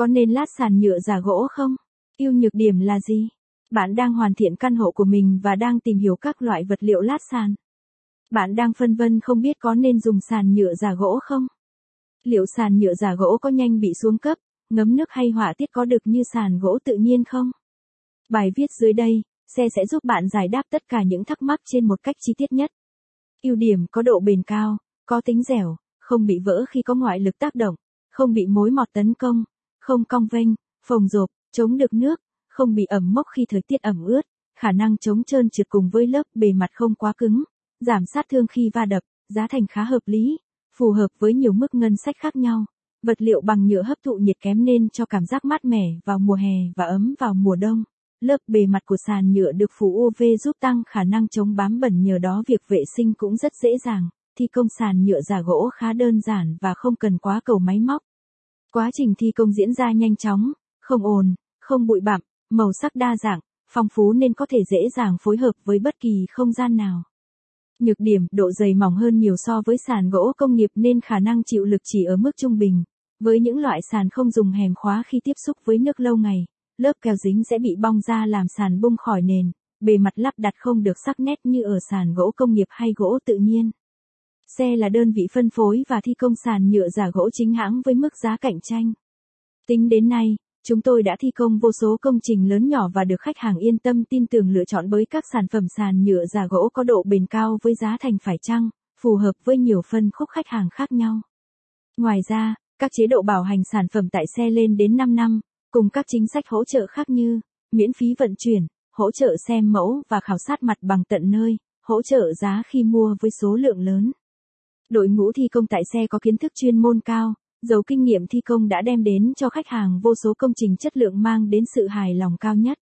Có nên lát sàn nhựa giả gỗ không? Yêu nhược điểm là gì? Bạn đang hoàn thiện căn hộ của mình và đang tìm hiểu các loại vật liệu lát sàn. Bạn đang phân vân không biết có nên dùng sàn nhựa giả gỗ không? Liệu sàn nhựa giả gỗ có nhanh bị xuống cấp, ngấm nước hay hỏa tiết có được như sàn gỗ tự nhiên không? Bài viết dưới đây, xe sẽ giúp bạn giải đáp tất cả những thắc mắc trên một cách chi tiết nhất. Ưu điểm có độ bền cao, có tính dẻo, không bị vỡ khi có ngoại lực tác động, không bị mối mọt tấn công, không cong vênh, phồng rộp, chống được nước, không bị ẩm mốc khi thời tiết ẩm ướt, khả năng chống trơn trượt cùng với lớp bề mặt không quá cứng, giảm sát thương khi va đập, giá thành khá hợp lý, phù hợp với nhiều mức ngân sách khác nhau. Vật liệu bằng nhựa hấp thụ nhiệt kém nên cho cảm giác mát mẻ vào mùa hè và ấm vào mùa đông. Lớp bề mặt của sàn nhựa được phủ UV giúp tăng khả năng chống bám bẩn nhờ đó việc vệ sinh cũng rất dễ dàng. Thi công sàn nhựa giả gỗ khá đơn giản và không cần quá cầu máy móc. Quá trình thi công diễn ra nhanh chóng, không ồn, không bụi bặm, màu sắc đa dạng, phong phú nên có thể dễ dàng phối hợp với bất kỳ không gian nào. Nhược điểm, độ dày mỏng hơn nhiều so với sàn gỗ công nghiệp nên khả năng chịu lực chỉ ở mức trung bình. Với những loại sàn không dùng hèm khóa khi tiếp xúc với nước lâu ngày, lớp keo dính sẽ bị bong ra làm sàn bung khỏi nền, bề mặt lắp đặt không được sắc nét như ở sàn gỗ công nghiệp hay gỗ tự nhiên. Xe là đơn vị phân phối và thi công sàn nhựa giả gỗ chính hãng với mức giá cạnh tranh. Tính đến nay, chúng tôi đã thi công vô số công trình lớn nhỏ và được khách hàng yên tâm tin tưởng lựa chọn với các sản phẩm sàn nhựa giả gỗ có độ bền cao với giá thành phải chăng, phù hợp với nhiều phân khúc khách hàng khác nhau. Ngoài ra, các chế độ bảo hành sản phẩm tại xe lên đến 5 năm, cùng các chính sách hỗ trợ khác như miễn phí vận chuyển, hỗ trợ xem mẫu và khảo sát mặt bằng tận nơi, hỗ trợ giá khi mua với số lượng lớn. Đội ngũ thi công tại xe có kiến thức chuyên môn cao, giàu kinh nghiệm thi công đã đem đến cho khách hàng vô số công trình chất lượng mang đến sự hài lòng cao nhất.